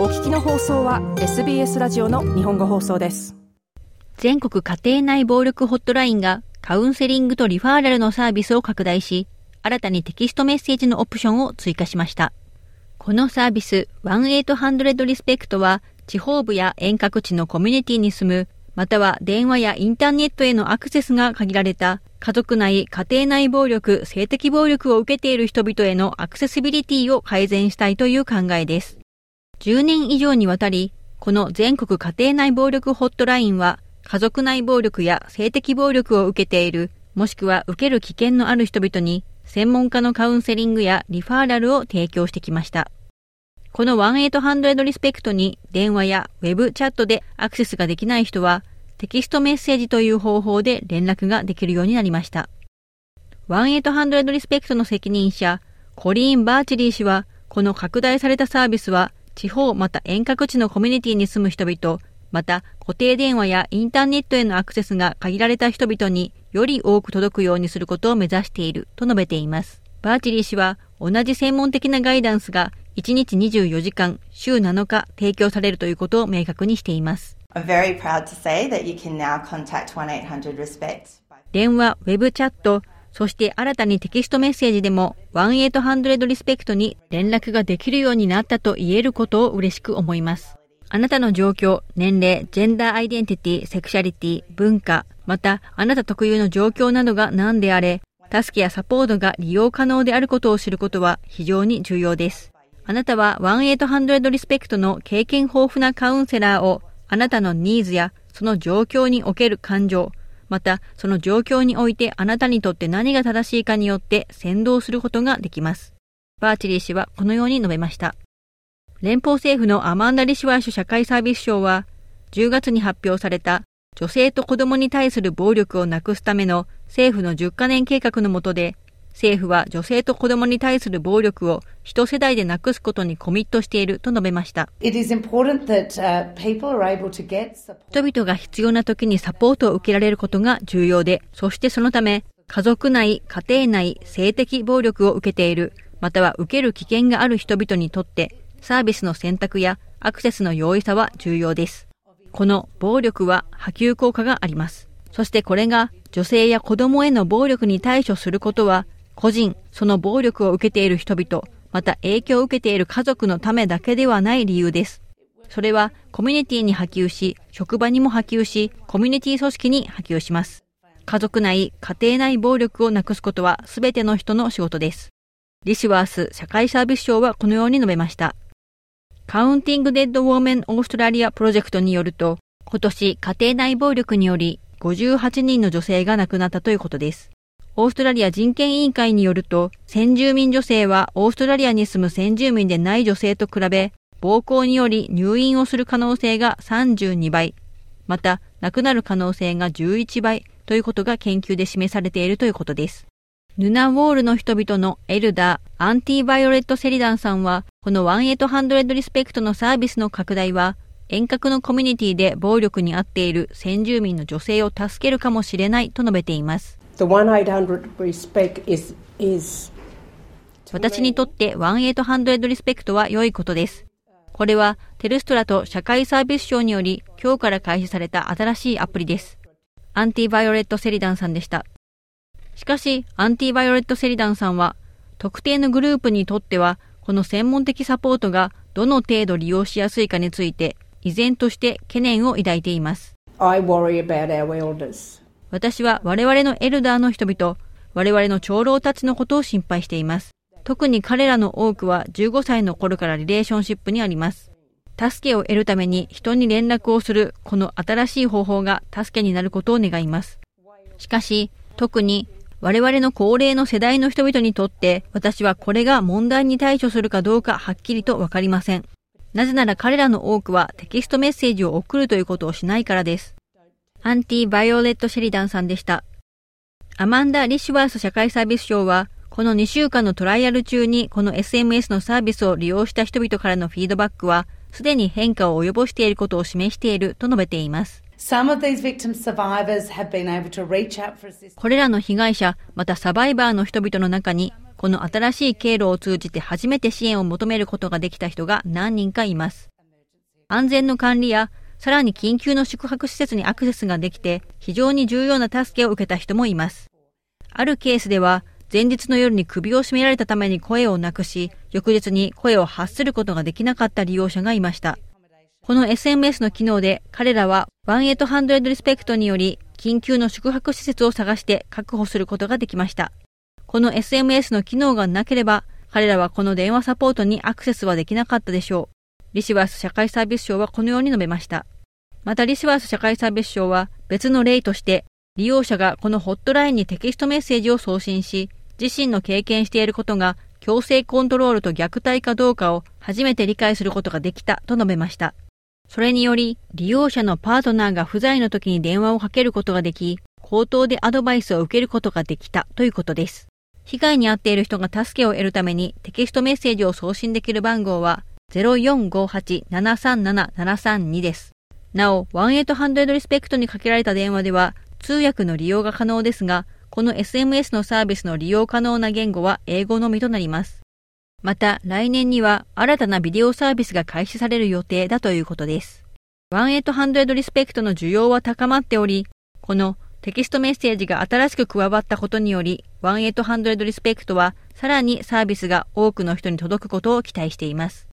お聞きの放送は SBS ラジオの日本語放送です全国家庭内暴力ホットラインがカウンセリングとリファーラルのサービスを拡大し、新たにテキストメッセージのオプションを追加しました。このサービス1800リスペクトは地方部や遠隔地のコミュニティに住む、または電話やインターネットへのアクセスが限られた家族内、家庭内暴力、性的暴力を受けている人々へのアクセシビリティを改善したいという考えです。10年以上にわたり、この全国家庭内暴力ホットラインは、家族内暴力や性的暴力を受けている、もしくは受ける危険のある人々に、専門家のカウンセリングやリファーラルを提供してきました。この1800リスペクトに電話やウェブチャットでアクセスができない人は、テキストメッセージという方法で連絡ができるようになりました。1800リスペクトの責任者、コリーン・バーチリー氏は、この拡大されたサービスは、地方また遠隔地のコミュニティに住む人々、また固定電話やインターネットへのアクセスが限られた人々により多く届くようにすることを目指していると述べています。バーチリー氏は同じ専門的なガイダンスが1日24時間、週7日提供されるということを明確にしています。電話、ウェブチャット、そして新たにテキストメッセージでも1800リスペクトに連絡ができるようになったと言えることを嬉しく思います。あなたの状況、年齢、ジェンダーアイデンティティ、セクシャリティ、文化、またあなた特有の状況などが何であれ、助けやサポートが利用可能であることを知ることは非常に重要です。あなたは1800リスペクトの経験豊富なカウンセラーをあなたのニーズやその状況における感情、またその状況においてあなたにとって何が正しいかによって先導することができます。バーチリー氏はこのように述べました。連邦政府のアマンダ・リシュワーシュ社会サービス省は、10月に発表された女性と子供に対する暴力をなくすための政府の10カ年計画の下で、政府は女性と子供に対する暴力を一世代でなくすことにコミットしていると述べました。人々が必要な時にサポートを受けられることが重要で、そしてそのため、家族内、家庭内、性的暴力を受けている、または受ける危険がある人々にとって、サービスの選択やアクセスの容易さは重要です。この暴力は波及効果があります。そしてこれが女性や子供への暴力に対処することは個人、その暴力を受けている人々、また影響を受けている家族のためだけではない理由です。それはコミュニティに波及し、職場にも波及し、コミュニティ組織に波及します。家族内、家庭内暴力をなくすことは全ての人の仕事です。リシュワース社会サービス省はこのように述べました。カウンティング・デッド・ウォーメン・オーストラリアプロジェクトによると、今年家庭内暴力により58人の女性が亡くなったということです。オーストラリア人権委員会によると、先住民女性はオーストラリアに住む先住民でない女性と比べ、暴行により入院をする可能性が32倍、また亡くなる可能性が11倍ということが研究で示されているということです。ヌナウォールの人々のエルダー、アンティバイオレット・セリダンさんは、この1800リスペクトのサービスの拡大は、遠隔のコミュニティで暴力に遭っている先住民の女性を助けるかもしれないと述べています。私にとって1800 RESPECT は良いことです。これはテルストラと社会サービス省により今日から開始された新しいアプリです。 Aunty Violet Sheridan さんでした。しかし、 Aunty Violet Sheridan さんは、特定のグループにとっては、この専門的サポートがどの程度利用しやすいかについて、依然として懸念を抱いています。私は我々のエルダーの人々、我々の長老たちのことを心配しています。特に彼らの多くは15歳の頃からリレーションシップにあります。助けを得るために人に連絡をするこの新しい方法が助けになることを願います。しかし、特に我々の高齢の世代の人々にとって私はこれが問題に対処するかどうかはっきりとわかりません。なぜなら彼らの多くはテキストメッセージを送るということをしないからです。アンティ・バイオレット・シェリダンさんでした。アマンダ・リッシュワース社会サービス賞は、この2週間のトライアル中にこの SMS のサービスを利用した人々からのフィードバックは、すでに変化を及ぼしていることを示していると述べています。これらの被害者、またサバイバーの人々の中に、この新しい経路を通じて初めて支援を求めることができた人が何人かいます。安全の管理やさらに緊急の宿泊施設にアクセスができて非常に重要な助けを受けた人もいます。あるケースでは前日の夜に首を絞められたために声をなくし、翌日に声を発することができなかった利用者がいました。この SMS の機能で彼らは1800リスペクトにより緊急の宿泊施設を探して確保することができました。この SMS の機能がなければ彼らはこの電話サポートにアクセスはできなかったでしょう。リシワース社会サービス省はこのように述べました。またリシワース社会サービス省は別の例として利用者がこのホットラインにテキストメッセージを送信し自身の経験していることが強制コントロールと虐待かどうかを初めて理解することができたと述べました。それにより、利用者のパートナーが不在の時に電話をかけることができ、口頭でアドバイスを受けることができたということです。被害に遭っている人が助けを得るためにテキストメッセージを送信できる番号は0458-737-732です。なお、1800リスペクトにかけられた電話では通訳の利用が可能ですが、この SMS のサービスの利用可能な言語は英語のみとなります。また、来年には新たなビデオサービスが開始される予定だということです。1800リスペクトの需要は高まっており、このテキストメッセージが新しく加わったことにより、1800リスペクトはさらにサービスが多くの人に届くことを期待しています。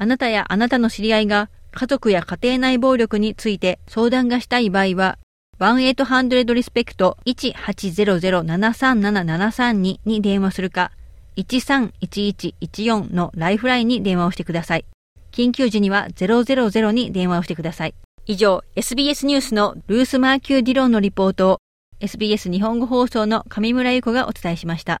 あなたやあなたの知り合いが家族や家庭内暴力について相談がしたい場合は、1800リスペクト1800-737-732に電話するか、131114のライフラインに電話をしてください。緊急時には000に電話をしてください。以上、SBS ニュースのルース・マーキュー・ディロンのリポートを SBS 日本語放送の上村ゆ子がお伝えしました。